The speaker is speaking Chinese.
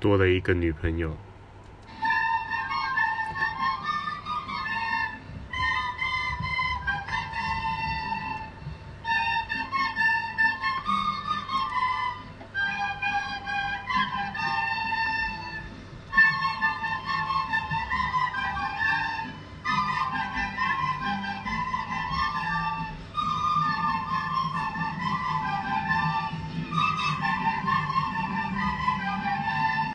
多了一个女朋友。